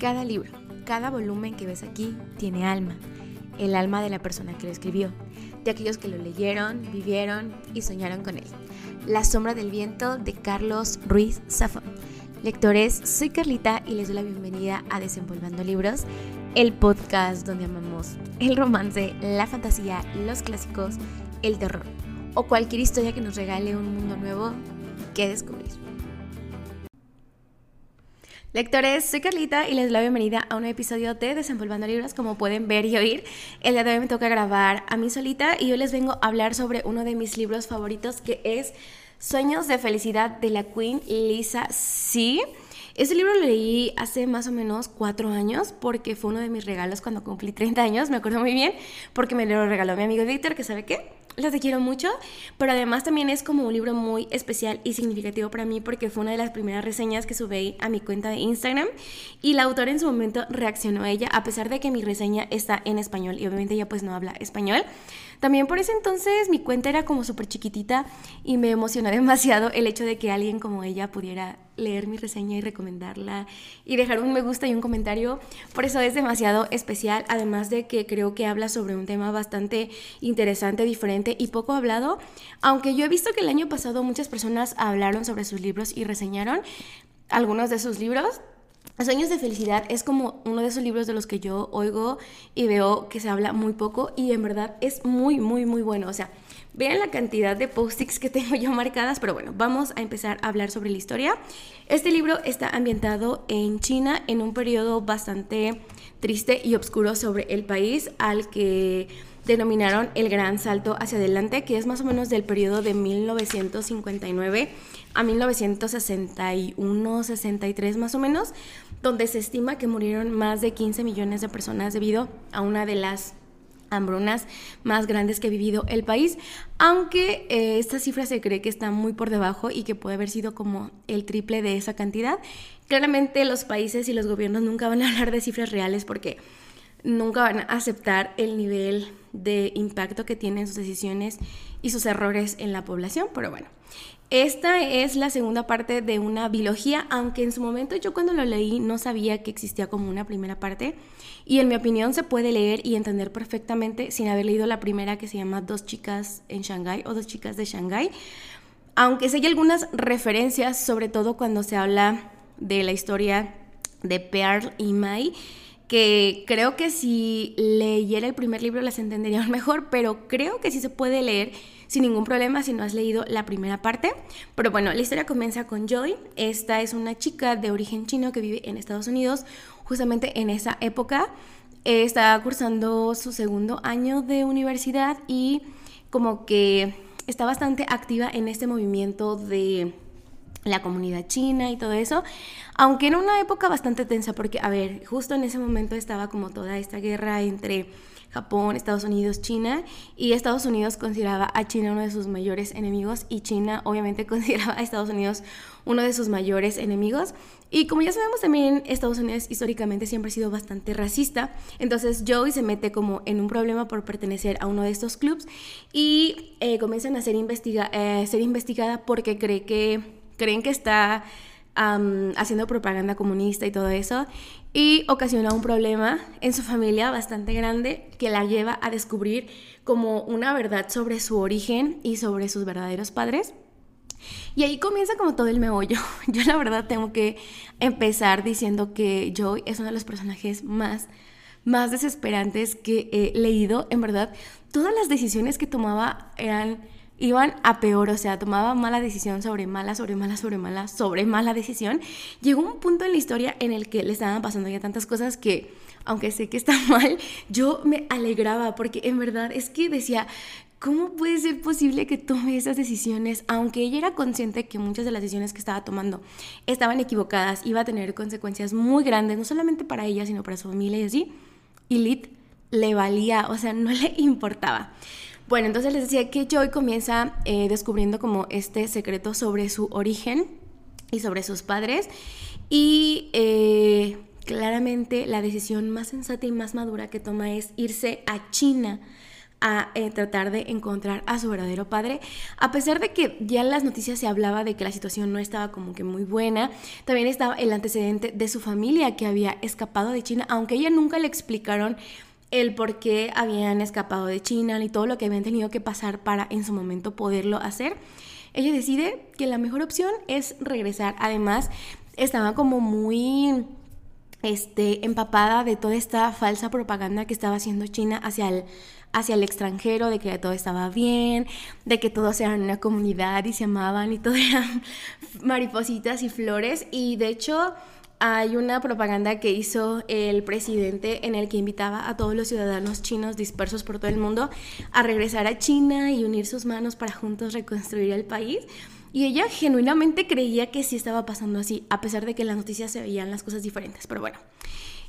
Cada libro, cada volumen que ves aquí tiene alma, el alma de la persona que lo escribió, de aquellos que lo leyeron, vivieron y soñaron con él. La sombra del viento de Carlos Ruiz Zafón. Lectores, soy Carlita y les doy la bienvenida a Desenvolviendo Libros, el podcast donde amamos el romance, la fantasía, los clásicos, el terror o cualquier historia que nos regale un mundo nuevo que descubrir. Lectores, soy Carlita y les doy la bienvenida a un episodio de Desenvolviendo Libros. Como pueden ver y oír, el día de hoy me toca grabar a mí solita y yo les vengo a hablar sobre uno de mis libros favoritos que es Sueños de Felicidad de la Queen Lisa C. Este libro lo leí hace más o menos cuatro años porque fue uno de mis regalos cuando cumplí 30 años, me acuerdo muy bien, porque me lo regaló mi amigo Víctor, que sabe qué, los te quiero mucho, pero además también es como un libro muy especial y significativo para mí porque fue una de las primeras reseñas que subí a mi cuenta de Instagram y la autora en su momento reaccionó a ella, a pesar de que mi reseña está en español y obviamente ella pues no habla español. También por ese entonces mi cuenta era como súper chiquitita y me emocionó demasiado el hecho de que alguien como ella pudiera leer mi reseña y recomendarla y dejar un me gusta y un comentario. Por eso es demasiado especial, además de que creo que habla sobre un tema bastante interesante, diferente y poco hablado. Aunque yo he visto que el año pasado muchas personas hablaron sobre sus libros y reseñaron algunos de sus libros, Sueños de Felicidad es como uno de esos libros de los que yo oigo y veo que se habla muy poco y en verdad es muy, muy, muy bueno. O sea, vean la cantidad de post-its que tengo yo marcadas, pero bueno, vamos a empezar a hablar sobre la historia. Este libro está ambientado en China en un periodo bastante triste y oscuro sobre el país al que denominaron el Gran Salto hacia adelante, que es más o menos del periodo de 1959 a 1961, 63 más o menos, donde se estima que murieron más de 15 millones de personas debido a una de las hambrunas más grandes que ha vivido el país, aunque eh, esta cifra se cree que está muy por debajo y que puede haber sido como el triple de esa cantidad. Claramente los países y los gobiernos nunca van a hablar de cifras reales porque nunca van a aceptar el nivel de impacto que tienen sus decisiones y sus errores en la población, pero bueno. Esta es la segunda parte de una biología, aunque en su momento yo cuando lo leí no sabía que existía como una primera parte. Y en mi opinión se puede leer y entender perfectamente sin haber leído la primera que se llama Dos chicas en Shanghái o Dos chicas de Shanghái, aunque sé algunas referencias, sobre todo cuando se habla de la historia de Pearl y Mai, que creo que si leyera el primer libro las entendería mejor, pero creo que sí se puede leer sin ningún problema si no has leído la primera parte. Pero bueno, la historia comienza con Joy. Esta es una chica de origen chino que vive en Estados Unidos justamente en esa época. está cursando su segundo año de universidad y como que está bastante activa en este movimiento de la comunidad china y todo eso, aunque en una época bastante tensa, porque, a ver, justo en ese momento estaba como toda esta guerra entre Japón, Estados Unidos, China, y Estados Unidos consideraba a China uno de sus mayores enemigos y China obviamente consideraba a Estados Unidos uno de sus mayores enemigos. Y como ya sabemos también, Estados Unidos históricamente siempre ha sido bastante racista, entonces Joey se mete como en un problema por pertenecer a uno de estos clubs y eh, comienzan a ser, investiga eh, ser investigada porque cree que creen que está haciendo propaganda comunista y todo eso, y ocasiona un problema en su familia bastante grande que la lleva a descubrir como una verdad sobre su origen y sobre sus verdaderos padres. Y ahí comienza como todo el meollo. Yo la verdad tengo que empezar diciendo que Joy es uno de los personajes más más desesperantes que he leído. En verdad, todas las decisiones que tomaba eran iban a peor, o sea, tomaba mala decisión sobre mala, sobre mala, sobre mala, sobre mala decisión. Llegó un punto en la historia en el que le estaban pasando ya tantas cosas que, aunque sé que está mal, yo me alegraba porque en verdad es que decía, ¿cómo puede ser posible que tome esas decisiones? Aunque ella era consciente que muchas de las decisiones que estaba tomando estaban equivocadas, iba a tener consecuencias muy grandes, no solamente para ella, sino para su familia y así, y Lit le valía, o sea, no le importaba. Bueno, entonces les decía que Joy comienza eh, descubriendo como este secreto sobre su origen y sobre sus padres y eh, claramente la decisión más sensata y más madura que toma es irse a China a eh, tratar de encontrar a su verdadero padre. A pesar de que ya en las noticias se hablaba de que la situación no estaba como que muy buena, también estaba el antecedente de su familia que había escapado de China, aunque ella nunca le explicaron el por qué habían escapado de China ni todo lo que habían tenido que pasar para en su momento poderlo hacer. Ella decide que la mejor opción es regresar. Además, estaba como muy este, empapada de toda esta falsa propaganda que estaba haciendo China hacia el, hacia el extranjero, de que todo estaba bien, de que todos eran una comunidad y se amaban y todo eran maripositas y flores. Y de hecho hay una propaganda que hizo el presidente en el que invitaba a todos los ciudadanos chinos dispersos por todo el mundo a regresar a China y unir sus manos para juntos reconstruir el país. Y ella genuinamente creía que sí estaba pasando así, a pesar de que en las noticias se veían las cosas diferentes. Pero bueno,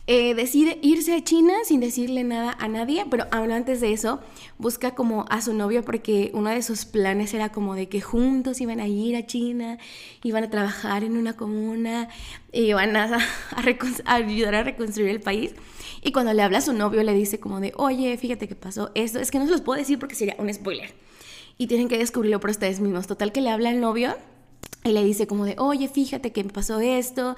eh, decide irse a China sin decirle nada a nadie, pero aún antes de eso busca como a su novio porque uno de sus planes era como de que juntos iban a ir a China, iban a trabajar en una comuna, iban a, a ayudar a reconstruir el país. Y cuando le habla a su novio le dice como de, oye, fíjate que pasó esto, es que no se los puedo decir porque sería un spoiler y tienen que descubrirlo por ustedes mismos. Total que le habla al novio y le dice como de, oye, fíjate que me pasó esto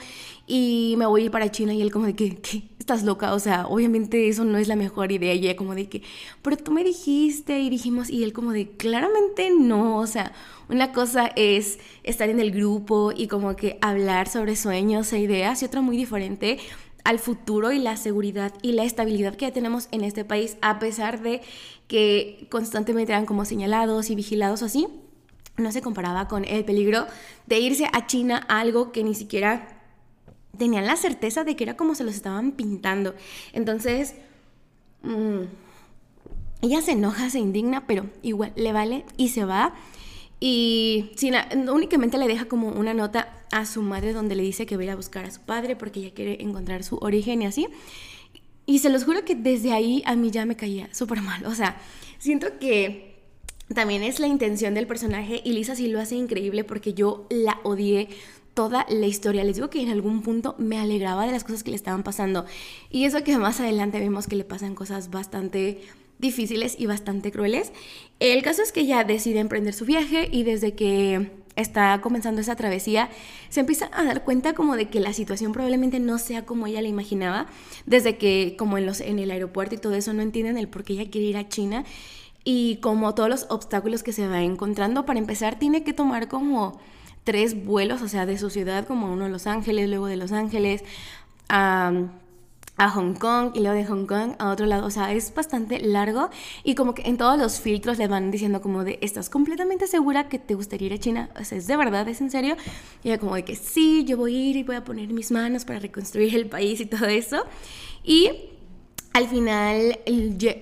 y me voy a ir para China y él como de que, ¿qué? ¿Estás loca? O sea, obviamente eso no es la mejor idea. Y ella como de que, pero tú me dijiste y dijimos y él como de, claramente no, o sea, una cosa es estar en el grupo y como que hablar sobre sueños e ideas y otra muy diferente al futuro y la seguridad y la estabilidad que ya tenemos en este país, a pesar de que constantemente eran como señalados y vigilados así, no se comparaba con el peligro de irse a China, algo que ni siquiera tenían la certeza de que era como se los estaban pintando. Entonces, mm, ella se enoja, se indigna, pero igual le vale y se va. Y únicamente le deja como una nota a su madre donde le dice que va a ir a buscar a su padre porque ella quiere encontrar su origen y así. Y se los juro que desde ahí a mí ya me caía súper mal. O sea, siento que también es la intención del personaje y Lisa sí lo hace increíble porque yo la odié toda la historia. Les digo que en algún punto me alegraba de las cosas que le estaban pasando. Y eso que más adelante vemos que le pasan cosas bastante difíciles y bastante crueles. El caso es que ella decide emprender su viaje y desde que está comenzando esa travesía, se empieza a dar cuenta como de que la situación probablemente no sea como ella la imaginaba, desde que como en, los, en el aeropuerto y todo eso no entienden el por qué ella quiere ir a China y como todos los obstáculos que se va encontrando, para empezar tiene que tomar como tres vuelos, o sea, de su ciudad como uno a Los Ángeles, luego de Los Ángeles a a Hong Kong y luego de Hong Kong a otro lado. O sea, es bastante largo y como que en todos los filtros le van diciendo como de, ¿estás completamente segura que te gustaría ir a China? O sea, ¿es de verdad? ¿Es en serio? Y ella como de que sí, yo voy a ir y voy a poner mis manos para reconstruir el país y todo eso. Y al final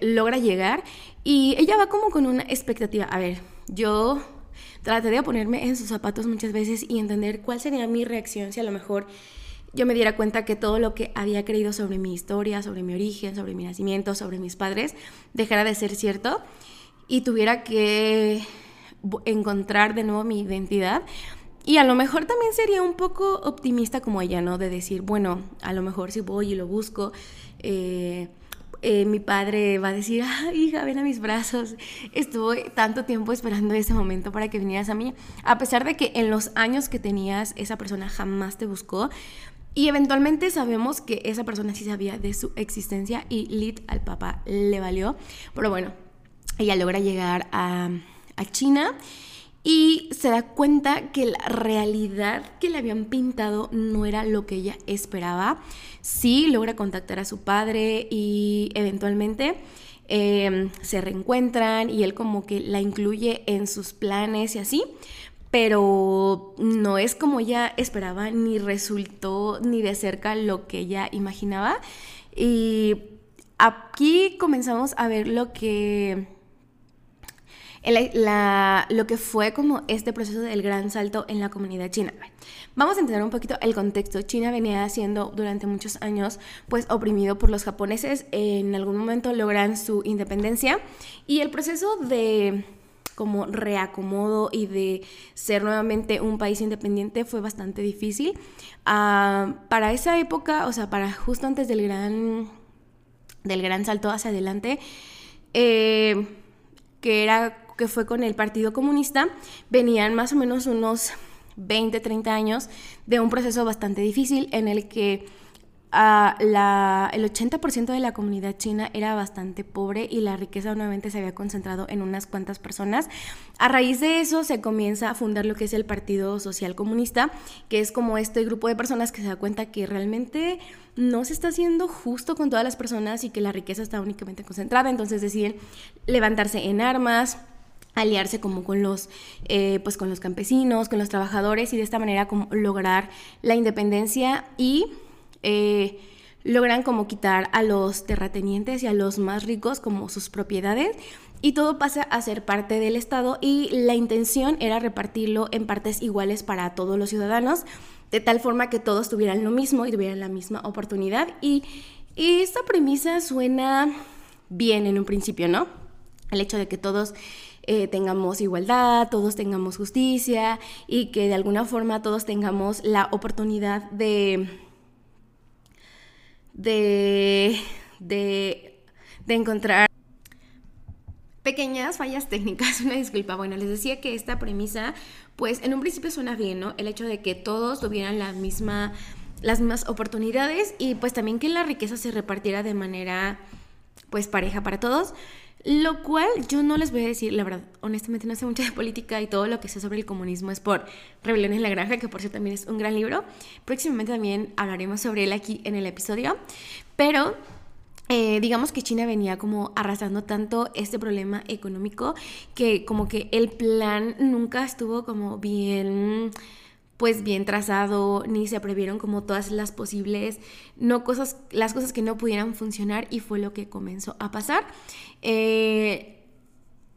logra llegar y ella va como con una expectativa. A ver, yo traté de ponerme en sus zapatos muchas veces y entender cuál sería mi reacción si a lo mejor yo me diera cuenta que todo lo que había creído sobre mi historia, sobre mi origen, sobre mi nacimiento, sobre mis padres, dejara de ser cierto y tuviera que encontrar de nuevo mi identidad. Y a lo mejor también sería un poco optimista como ella, ¿no? De decir, bueno, a lo mejor si voy y lo busco, eh, eh, mi padre va a decir, ah, hija, ven a mis brazos. Estuve tanto tiempo esperando ese momento para que vinieras a mí. A pesar de que en los años que tenías esa persona jamás te buscó, y eventualmente sabemos que esa persona sí sabía de su existencia y Lit al papá le valió. Pero bueno, ella logra llegar a, a China y se da cuenta que la realidad que le habían pintado no era lo que ella esperaba. Sí logra contactar a su padre y eventualmente em, se reencuentran y él como que la incluye en sus planes y así pero no es como ella esperaba, ni resultó ni de cerca lo que ella imaginaba. Y aquí comenzamos a ver lo que, lo que fue como este proceso del gran salto en la comunidad china. Vamos a entender un poquito el contexto. China venía siendo durante muchos años pues oprimido por los japoneses. En algún momento logran su independencia y el proceso de como reacomodo y de ser nuevamente un país independiente fue bastante difícil. Ah, para esa época, o sea, para justo antes del gran, del gran salto hacia adelante, eh, que era que fue con el Partido Comunista, venían más o menos unos 20, 30 años de un proceso bastante difícil en el que la, el 80% de la comunidad china era bastante pobre y la riqueza nuevamente se había concentrado en unas cuantas personas. A raíz de eso se comienza a fundar lo que es el Partido Social Comunista, que es como este grupo de personas que se da cuenta que realmente no se está haciendo justo con todas las personas y que la riqueza está únicamente concentrada, entonces deciden levantarse en armas, aliarse como con los, eh, pues con los campesinos, con los trabajadores y de esta manera como lograr la independencia y eh, logran como quitar a los terratenientes y a los más ricos como sus propiedades y todo pasa a ser parte del Estado y la intención era repartirlo en partes iguales para todos los ciudadanos, de tal forma que todos tuvieran lo mismo y tuvieran la misma oportunidad. Y, y esta premisa suena bien en un principio, ¿no? El hecho de que todos eh, tengamos igualdad, todos tengamos justicia y que de alguna forma todos tengamos la oportunidad de de, de, encontrar pequeñas fallas técnicas, una disculpa. Bueno, les decía que esta premisa, pues en un principio suena bien, ¿no? El hecho de que todos tuvieran misma, las mismas oportunidades y pues también que la riqueza se repartiera de manera, pues pareja para todos. Lo cual yo no les voy a decir, la verdad, honestamente no sé mucho de política y todo lo que sé sobre el comunismo es por Rebelión en la Granja, que por cierto también es un gran libro. Próximamente también hablaremos sobre él aquí en el episodio. Pero eh, digamos que China venía como arrastrando tanto este problema económico que como que el plan nunca estuvo como bien pues bien trazado, ni se previeron como todas las posibles, no cosas, las cosas que no pudieran funcionar y fue lo que comenzó a pasar. Eh,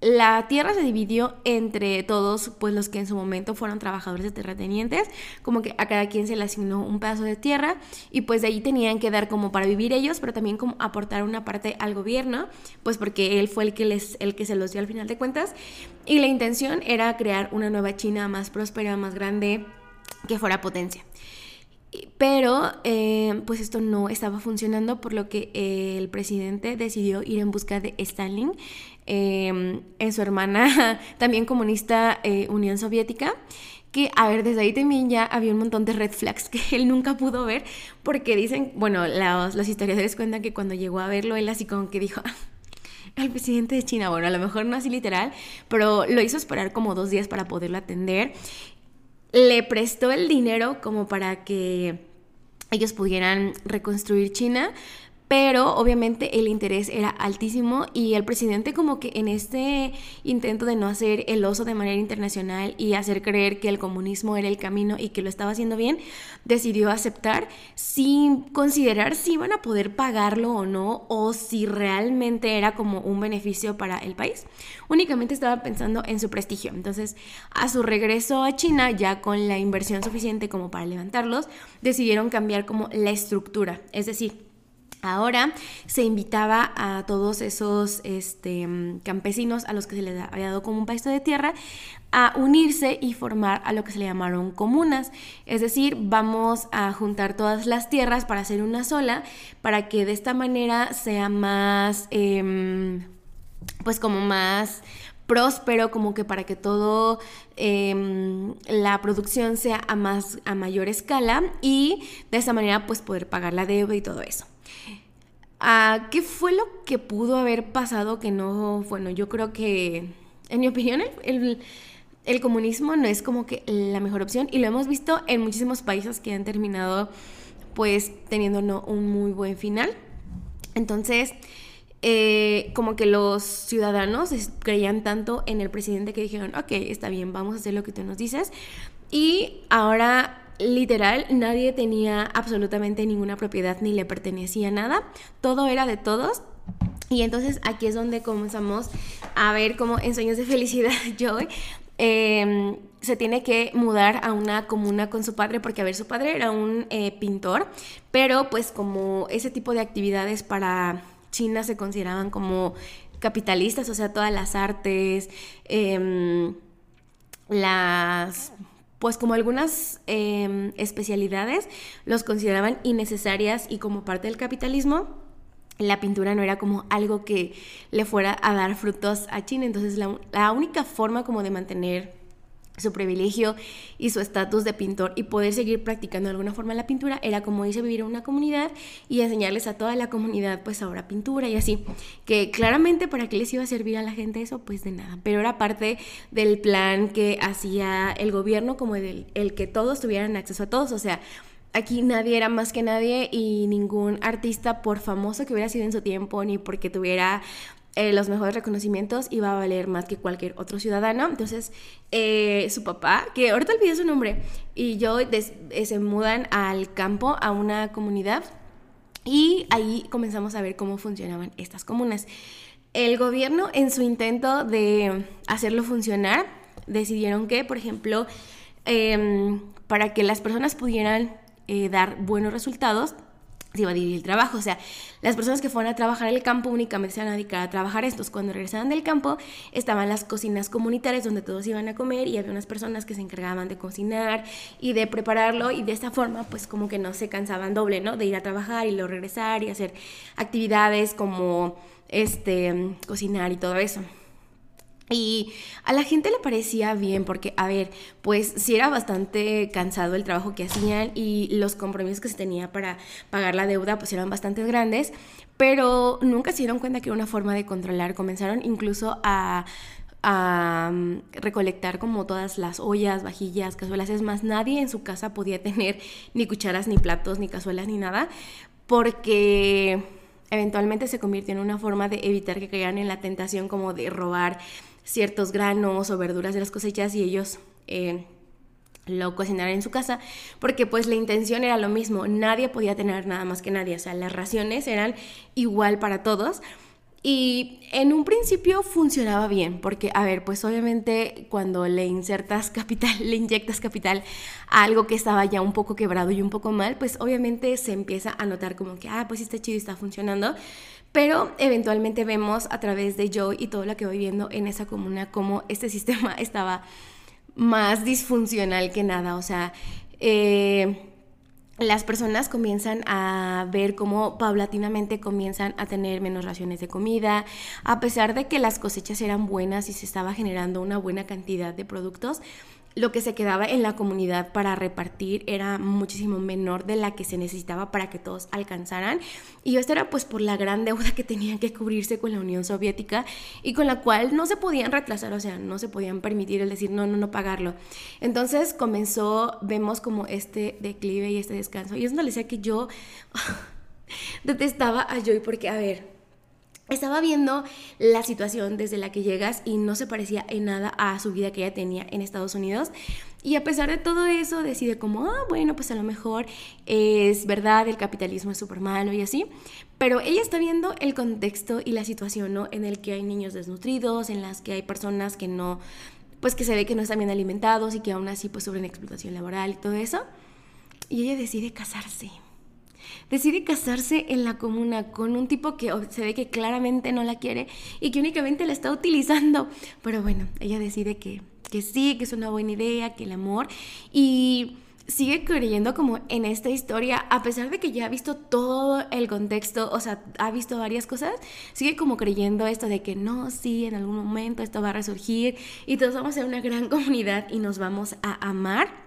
la tierra se dividió entre todos, pues los que en su momento fueron trabajadores de terratenientes, como que a cada quien se le asignó un pedazo de tierra y pues de ahí tenían que dar como para vivir ellos, pero también como aportar una parte al gobierno, pues porque él fue el que les el que se los dio al final de cuentas y la intención era crear una nueva China más próspera, más grande, que fuera potencia. Pero eh, pues esto no estaba funcionando, por lo que el presidente decidió ir en busca de Stalin, en su hermana también comunista eh, Unión Soviética que, a ver, desde ahí también ya había un montón de red flags que él nunca pudo ver, porque dicen, bueno, los, los historiadores cuentan que cuando llegó a verlo, él así como que dijo, al presidente de China, bueno, a lo mejor no así literal, pero lo hizo esperar como dos días para poderlo atender le prestó el dinero como para que ellos pudieran reconstruir China, pero obviamente el interés era altísimo y el presidente como que en este intento de no hacer el oso de manera internacional y hacer creer que el comunismo era el camino y que lo estaba haciendo bien, decidió aceptar sin considerar si iban a poder pagarlo o no o si realmente era como un beneficio para el país. Únicamente estaba pensando en su prestigio. Entonces, a su regreso a China, ya con la inversión suficiente como para levantarlos, decidieron cambiar como la estructura, es decir, Ahora se invitaba a todos esos este, campesinos a los que se les había dado como un pedazo de tierra a unirse y formar a lo que se le llamaron comunas. Es decir, vamos a juntar todas las tierras para hacer una sola, para que de esta manera sea más, em, pues como más próspero, como que para que todo em, la producción sea a más a mayor escala y de esa manera pues poder pagar la deuda y todo eso. Ah, ¿Qué fue lo que pudo haber pasado que no, bueno, yo creo que, en mi opinión, el, el, comunismo no es como que la mejor opción y lo hemos visto en muchísimos países que han terminado pues teniendo no, un muy buen final. Entonces, eh, como que los ciudadanos creían tanto en el presidente que dijeron, ok, está bien, vamos a hacer lo que tú nos dices. Y ahora literal, nadie tenía absolutamente ninguna propiedad ni le pertenecía nada, todo era de todos. Y entonces aquí es donde comenzamos a ver cómo en Sueños de Felicidad Joy em, se tiene que mudar a una comuna con su padre, porque a ver, su padre era un eh, pintor, pero pues como ese tipo de actividades para China se consideraban como capitalistas, o sea, todas las artes, em, las pues como algunas em, especialidades los consideraban innecesarias y como parte del capitalismo, la pintura no era como algo que le fuera a dar frutos a China. Entonces la, la única forma como de mantener su privilegio y su estatus de pintor y poder seguir practicando de alguna forma la pintura era como a vivir en una comunidad y enseñarles a toda la comunidad pues ahora pintura y así. Que claramente para qué les iba a servir a la gente eso pues de nada. Pero era parte del plan que hacía el gobierno como el, el que todos tuvieran acceso a todos. O sea aquí nadie era más que nadie y ningún artista, por famoso que hubiera sido en su tiempo, ni porque tuviera eh, los mejores reconocimientos iba a valer más que cualquier otro ciudadano. Entonces, eh, su papá, que ahorita olvidé su nombre, y yo eh, se mudan al campo, a una comunidad, y ahí comenzamos a ver cómo funcionaban estas comunas. El gobierno, en su intento de hacerlo funcionar, decidieron que, por ejemplo, em, para que las personas pudieran dar buenos resultados, se iba a dividir el trabajo. O sea, las personas que fueron a trabajar el campo únicamente se iban a dedicar a trabajar estos. Cuando regresaban del campo, estaban las cocinas comunitarias donde todos iban a comer y había unas personas que se encargaban de cocinar y de prepararlo y de esta forma, pues como que no se cansaban doble, ¿no? De ir a trabajar y luego regresar y hacer actividades como este cocinar y todo eso. Y a la gente le parecía bien porque, a ver, pues sí era bastante cansado el trabajo que hacían y los compromisos que se tenía para pagar la deuda pues eran bastante grandes, pero nunca se dieron cuenta que era una forma de controlar. Comenzaron incluso a, a mm, recolectar como todas las ollas, vajillas, cazuelas. Es más, nadie en su casa podía tener ni cucharas, ni platos, ni cazuelas, ni nada, porque eventualmente se convirtió en una forma de evitar que caigan en la tentación como de robar ciertos granos o verduras de las cosechas y ellos eh, lo cocinaran en su casa, porque pues la intención era lo mismo, nadie podía tener nada más que nadie, o sea, las raciones eran igual para todos. Y en un principio funcionaba bien, porque, a ver, pues obviamente cuando le insertas capital, le inyectas capital a algo que estaba ya un poco quebrado y un poco mal, pues obviamente se empieza a notar como que, ah, pues está chido y está funcionando. Pero eventualmente vemos a través de Joe y todo lo que voy viendo en esa comuna cómo este sistema estaba más disfuncional que nada. O sea, eh, las personas comienzan a ver cómo paulatinamente comienzan a tener menos raciones de comida, a pesar de que las cosechas eran buenas y se estaba generando una buena cantidad de productos, lo que se quedaba en la comunidad para repartir era muchísimo menor de la que se necesitaba para que todos alcanzaran. Y esto era pues por la gran deuda que tenían que cubrirse con la Unión Soviética y con la cual no se podían retrasar, o sea, no se podían permitir el decir no, no, no pagarlo. Entonces comenzó, vemos como este declive y este descanso. Y es donde decía que yo detestaba a Joy porque, a ver, estaba viendo la situación desde la que llegas y no se parecía en nada a su vida que ella tenía en Estados Unidos. Y a pesar de todo eso, decide como, ah, bueno, pues a lo mejor es verdad, el capitalismo es súper malo y así. Pero ella está viendo el contexto y la situación, ¿no? En el que hay niños desnutridos, en las que hay personas que no, pues que se ve que no están bien alimentados y que aún así pues sufren explotación laboral y todo eso. Y ella decide casarse decide casarse en la comuna con un tipo que se ve que claramente no la quiere y que únicamente la está utilizando. Pero bueno, ella decide que, que sí, que es una buena idea, que el amor. Y sigue creyendo como en esta historia, a pesar de que ya ha visto todo el contexto, o sea, ha visto varias cosas, sigue como creyendo esto de que no, sí, en algún momento esto va a resurgir y todos vamos a ser una gran comunidad y nos vamos a amar.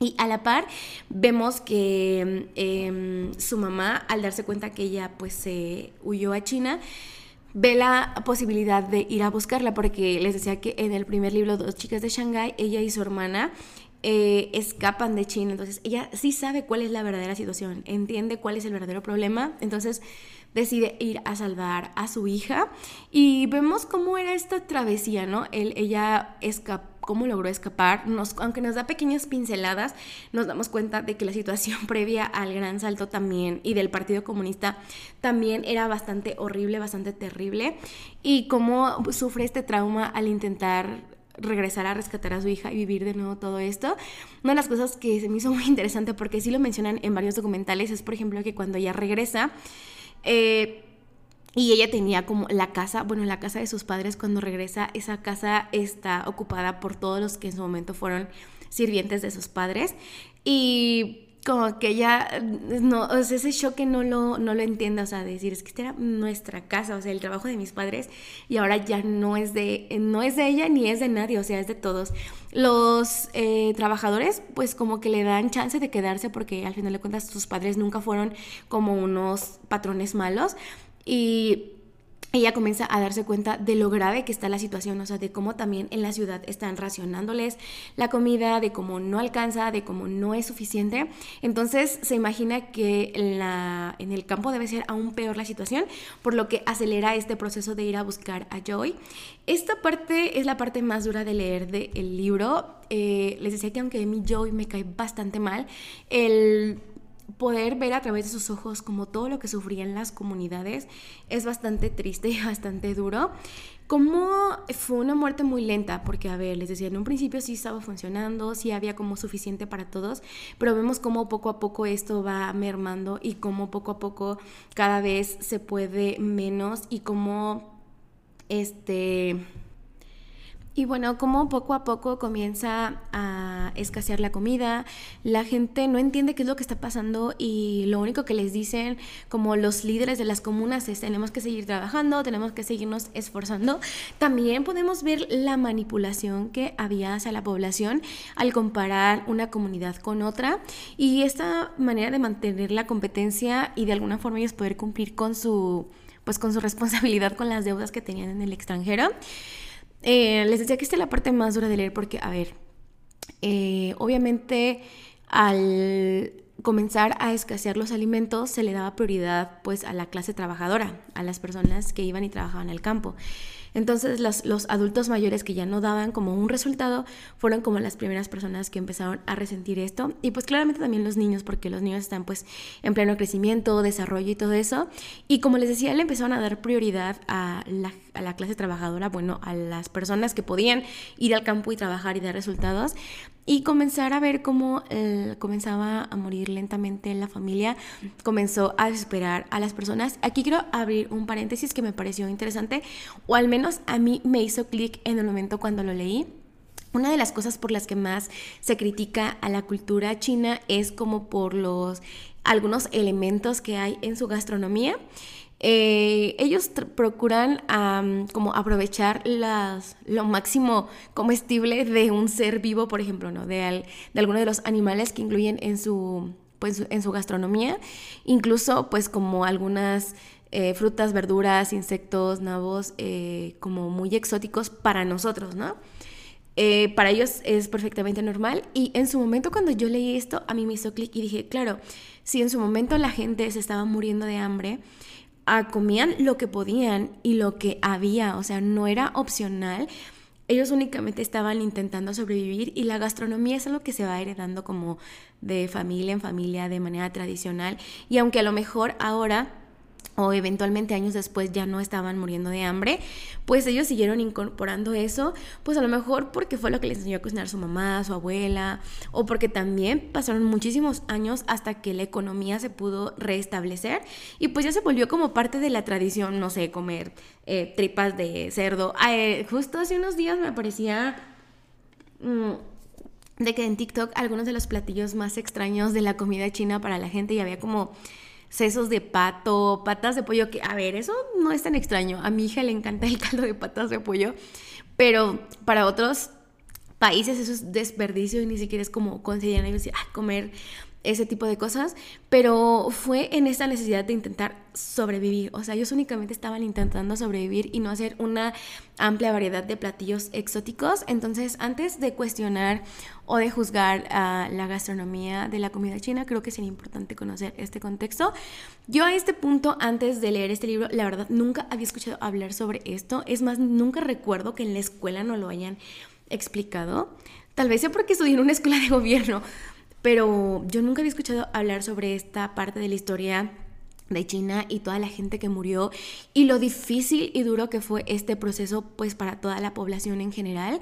Y a la par vemos que em, su mamá, al darse cuenta que ella pues se huyó a China, ve la posibilidad de ir a buscarla porque les decía que en el primer libro, Dos chicas de Shanghái, ella y su hermana eh, escapan de China. Entonces ella sí sabe cuál es la verdadera situación, entiende cuál es el verdadero problema. Entonces decide ir a salvar a su hija y vemos cómo era esta travesía, ¿no? ella escapó cómo logró escapar, nos, aunque nos da pequeñas pinceladas, nos damos cuenta de que la situación previa al gran salto también y del Partido Comunista también era bastante horrible, bastante terrible, y cómo sufre este trauma al intentar regresar a rescatar a su hija y vivir de nuevo todo esto. Una de las cosas que se me hizo muy interesante, porque sí lo mencionan en varios documentales, es por ejemplo que cuando ella regresa, eh, y ella tenía como la casa, bueno, la casa de sus padres cuando regresa, esa casa está ocupada por todos los que en su momento fueron sirvientes de sus padres. Y como que ella, no, o sea, ese choque no lo, no lo entiende, o sea, decir, es que esta era nuestra casa, o sea, el trabajo de mis padres y ahora ya no es de, no es de ella ni es de nadie, o sea, es de todos. Los eh, trabajadores, pues como que le dan chance de quedarse porque al final de cuentas sus padres nunca fueron como unos patrones malos y ella comienza a darse cuenta de lo grave que está la situación, o sea, de cómo también en la ciudad están racionándoles la comida, de cómo no alcanza, de cómo no es suficiente. Entonces se imagina que en, el campo debe ser aún peor la situación, por lo que acelera este proceso de ir a buscar a Joy. Esta parte es la parte más dura de leer del libro. Eh, les decía que aunque a mí Joy me cae bastante mal, el poder ver a través de sus ojos como todo lo que sufrían las comunidades es bastante triste y bastante duro. Como fue una muerte muy lenta, porque a ver, les decía, en un principio sí estaba funcionando, sí había como suficiente para todos, pero vemos cómo poco a poco esto va mermando y cómo poco a poco cada vez se puede menos y cómo este y bueno, como poco a poco comienza a escasear la comida, la gente no entiende qué es lo que está pasando y lo único que les dicen como los líderes de las comunas es tenemos que seguir trabajando, tenemos que seguirnos esforzando. También podemos ver la manipulación que había hacia la población al comparar una comunidad con otra y esta manera de mantener la competencia y de alguna forma ellos poder cumplir con su pues con su responsabilidad con las deudas que tenían en el extranjero. Eh, les decía que esta es la parte más dura de leer porque, a ver, eh, obviamente al comenzar a escasear los alimentos se le daba prioridad pues a la clase trabajadora, a las personas que iban y trabajaban al campo. Entonces los, adultos mayores que ya no daban como un resultado fueron como las primeras personas que empezaron a resentir esto. Y pues claramente también los niños porque los niños están pues en pleno crecimiento, desarrollo y todo eso. Y como les decía le empezaron a dar prioridad a la, a la clase trabajadora, bueno, a las personas que podían ir al campo y trabajar y dar resultados y comenzar a ver cómo eh, comenzaba a morir lentamente la familia, comenzó a desesperar a las personas. Aquí quiero abrir un paréntesis que me pareció interesante, o al menos a mí me hizo clic en el momento cuando lo leí. Una de las cosas por las que más se critica a la cultura china es como por los algunos elementos que hay en su gastronomía. Eh, ellos procuran como aprovechar las, lo máximo comestible de un ser vivo, por ejemplo, ¿no? de, de alguno de los animales que incluyen en su, pues, en su gastronomía, incluso pues como algunas eh, frutas, verduras, insectos, nabos, eh, como muy exóticos para nosotros, ¿no? para ellos es perfectamente normal y en su momento cuando yo leí esto a mí me hizo clic y dije, claro, si en su momento la gente se estaba muriendo de hambre, comían lo que podían y lo que había, o sea, no era opcional. Ellos únicamente estaban intentando sobrevivir y la gastronomía es algo que se va heredando como de familia en familia de manera tradicional y aunque a lo mejor ahora o eventualmente años después ya no estaban muriendo de hambre, pues ellos siguieron incorporando eso, pues a lo mejor porque fue lo que les enseñó a cocinar su mamá, su abuela, o porque también pasaron muchísimos años hasta que la economía se pudo restablecer y pues ya se volvió como parte de la tradición, no sé, comer eh, tripas de cerdo. Eh, justo hace unos días me parecía... Mm, de que en TikTok algunos de los platillos más extraños de la comida china para la gente y había como sesos de pato, patas de pollo, que a ver, eso no es tan extraño. A mi hija le encanta el caldo de patas de pollo, pero para otros países eso es desperdicio y ni siquiera es como consideran ellos comer ese tipo de cosas, pero fue en esta necesidad de intentar sobrevivir. O sea, ellos únicamente estaban intentando sobrevivir y no hacer una amplia variedad de platillos exóticos. Entonces, antes de cuestionar o de juzgar a la gastronomía de la comida china, creo que sería importante conocer este contexto. Yo a este punto, antes de leer este libro, la verdad nunca había escuchado hablar sobre esto. Es más, nunca recuerdo que en la escuela no lo hayan explicado. Tal vez sea porque estudié en una escuela de gobierno, pero yo nunca había escuchado hablar sobre esta parte de la historia de China y toda la gente que murió y lo difícil y duro que fue este proceso pues para toda la población en general.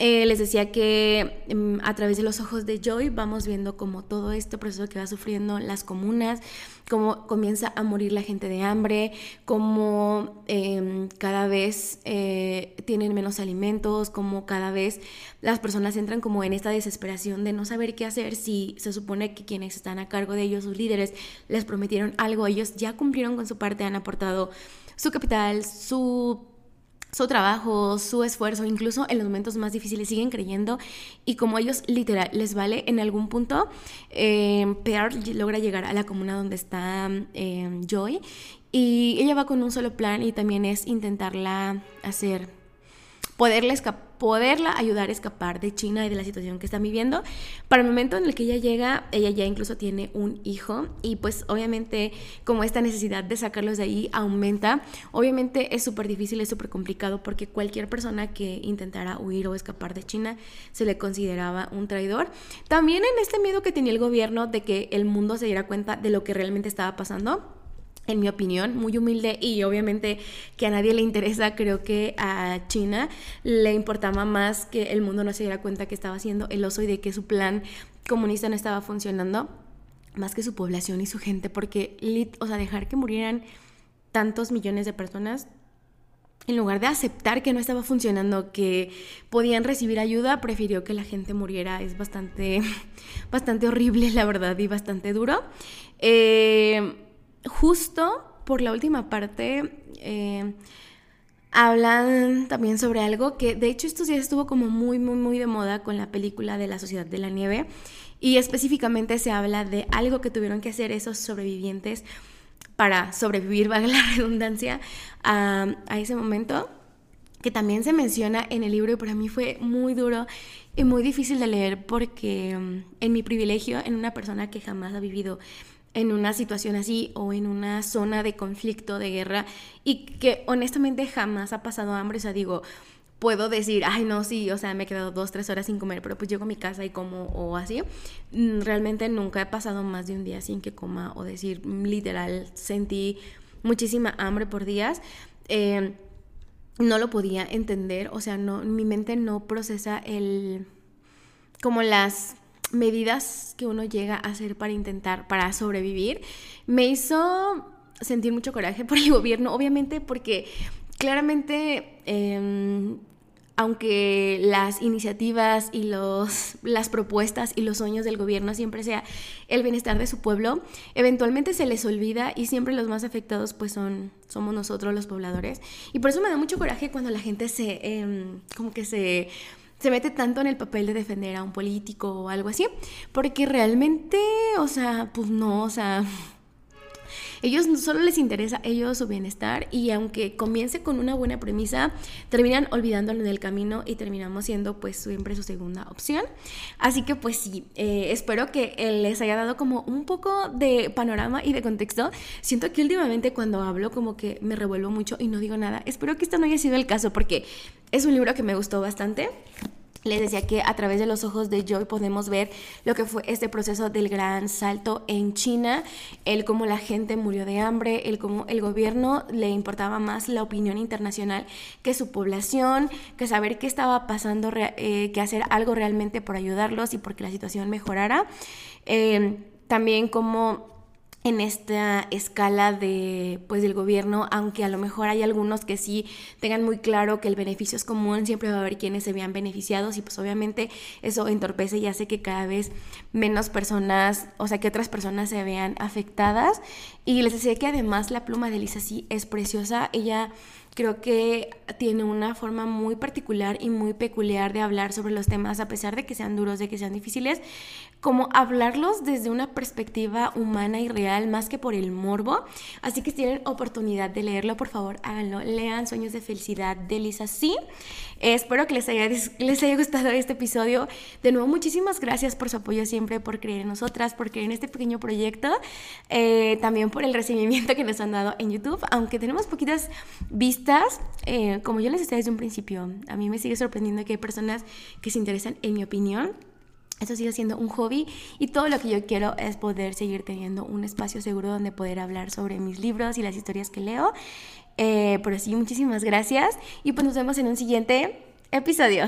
Eh, les decía que mm, a través de los ojos de Joy vamos viendo como todo este proceso que va sufriendo las comunas, cómo comienza a morir la gente de hambre, cómo em, cada vez eh, tienen menos alimentos, cómo cada vez las personas entran como en esta desesperación de no saber qué hacer si se supone que quienes están a cargo de ellos, sus líderes, les prometieron algo, ellos ya cumplieron con su parte, han aportado su capital, su su trabajo, su esfuerzo, incluso en los momentos más difíciles siguen creyendo y como ellos literal les vale en algún punto, eh, logra llegar a la comuna donde está eh, Joy y ella va con un solo plan y también es intentarla hacer, poderle escapar poderla ayudar a escapar de China y de la situación que está viviendo. Para el momento en el que ella llega, ella ya incluso tiene un hijo y pues obviamente como esta necesidad de sacarlos de ahí aumenta, obviamente es súper difícil, es súper complicado porque cualquier persona que intentara huir o escapar de China se le consideraba un traidor. También en este miedo que tenía el gobierno de que el mundo se diera cuenta de lo que realmente estaba pasando en mi opinión, muy humilde y obviamente que a nadie le interesa, creo que a China le importaba más que el mundo no se diera cuenta que estaba haciendo el oso y de que su plan comunista no estaba funcionando, más que su población y su gente, porque, o sea, dejar que murieran tantos millones de personas, en lugar de aceptar que no estaba funcionando, que podían recibir ayuda, prefirió que la gente muriera. Es bastante, bastante horrible, la verdad, y bastante duro. Eh, justo por la última parte eh, hablan también sobre algo que de hecho estos días estuvo como muy, muy, muy de moda con la película de la Sociedad de la Nieve. Y específicamente se habla de algo que tuvieron que hacer esos sobrevivientes para sobrevivir, valga la redundancia, a, a ese momento que también se menciona en el libro y para mí fue muy duro y muy difícil de leer porque mm, en mi privilegio, en una persona que jamás ha vivido en una situación así o en una zona de conflicto, de guerra, y que honestamente jamás ha pasado hambre. O sea, digo, puedo decir, ay, no, sí, o sea, me he quedado dos, tres horas sin comer, pero pues llego a mi casa y como o así. Mm, realmente nunca he pasado más de un día sin que coma o decir, literal, sentí muchísima hambre por días. Eh, no lo podía entender, o sea, no, mi mente no procesa el, como las medidas que uno llega a hacer para intentar, para sobrevivir, me hizo sentir mucho coraje por el gobierno, obviamente porque claramente, em, aunque las iniciativas y los, las propuestas y los sueños del gobierno siempre sea el bienestar de su pueblo, eventualmente se les olvida y siempre los más afectados pues son, somos nosotros los pobladores. Y por eso me da mucho coraje cuando la gente se, em, como que se se mete tanto en el papel de defender a un político o algo así, porque realmente, o sea, pues no, o sea, ellos solo les interesa ellos su bienestar y aunque comience con una buena premisa, terminan olvidándolo en el camino y terminamos siendo pues siempre su segunda opción. Así que pues sí, eh, espero que les haya dado como un poco de panorama y de contexto. Siento que últimamente cuando hablo como que me revuelvo mucho y no digo nada. Espero que esto no haya sido el caso porque es un libro que me gustó bastante. Les decía que a través de los ojos de Joy podemos ver lo que fue este proceso del gran salto en China, el cómo la gente murió de hambre, el cómo el gobierno le importaba más la opinión internacional que su población, que saber qué estaba pasando, eh, que hacer algo realmente por ayudarlos y porque la situación mejorara. Eh, también como en esta escala de pues del gobierno, aunque a lo mejor hay algunos que sí tengan muy claro que el beneficio es común, siempre va a haber quienes se vean beneficiados y pues obviamente eso entorpece y hace que cada vez menos personas, o sea, que otras personas se vean afectadas. Y les decía que además la pluma de Lisa sí es preciosa, ella creo que tiene una forma muy particular y muy peculiar de hablar sobre los temas, a pesar de que sean duros, de que sean difíciles, como hablarlos desde una perspectiva humana y real, más que por el morbo. Así que si tienen oportunidad de leerlo, por favor, háganlo. Lean Sueños de Felicidad de Lisa Sí. Espero que les haya, les haya gustado este episodio. De nuevo, muchísimas gracias por su apoyo siempre, por creer en nosotras, por creer en este pequeño proyecto. Eh, también por el recibimiento que nos han dado en YouTube, aunque tenemos poquitas vistas eh, como yo les decía desde un principio, a mí me sigue sorprendiendo que hay personas que se interesan en mi opinión. Eso sigue siendo un hobby y todo lo que yo quiero es poder seguir teniendo un espacio seguro donde poder hablar sobre mis libros y las historias que leo. Eh, pero sí, muchísimas gracias y pues nos vemos en un siguiente episodio.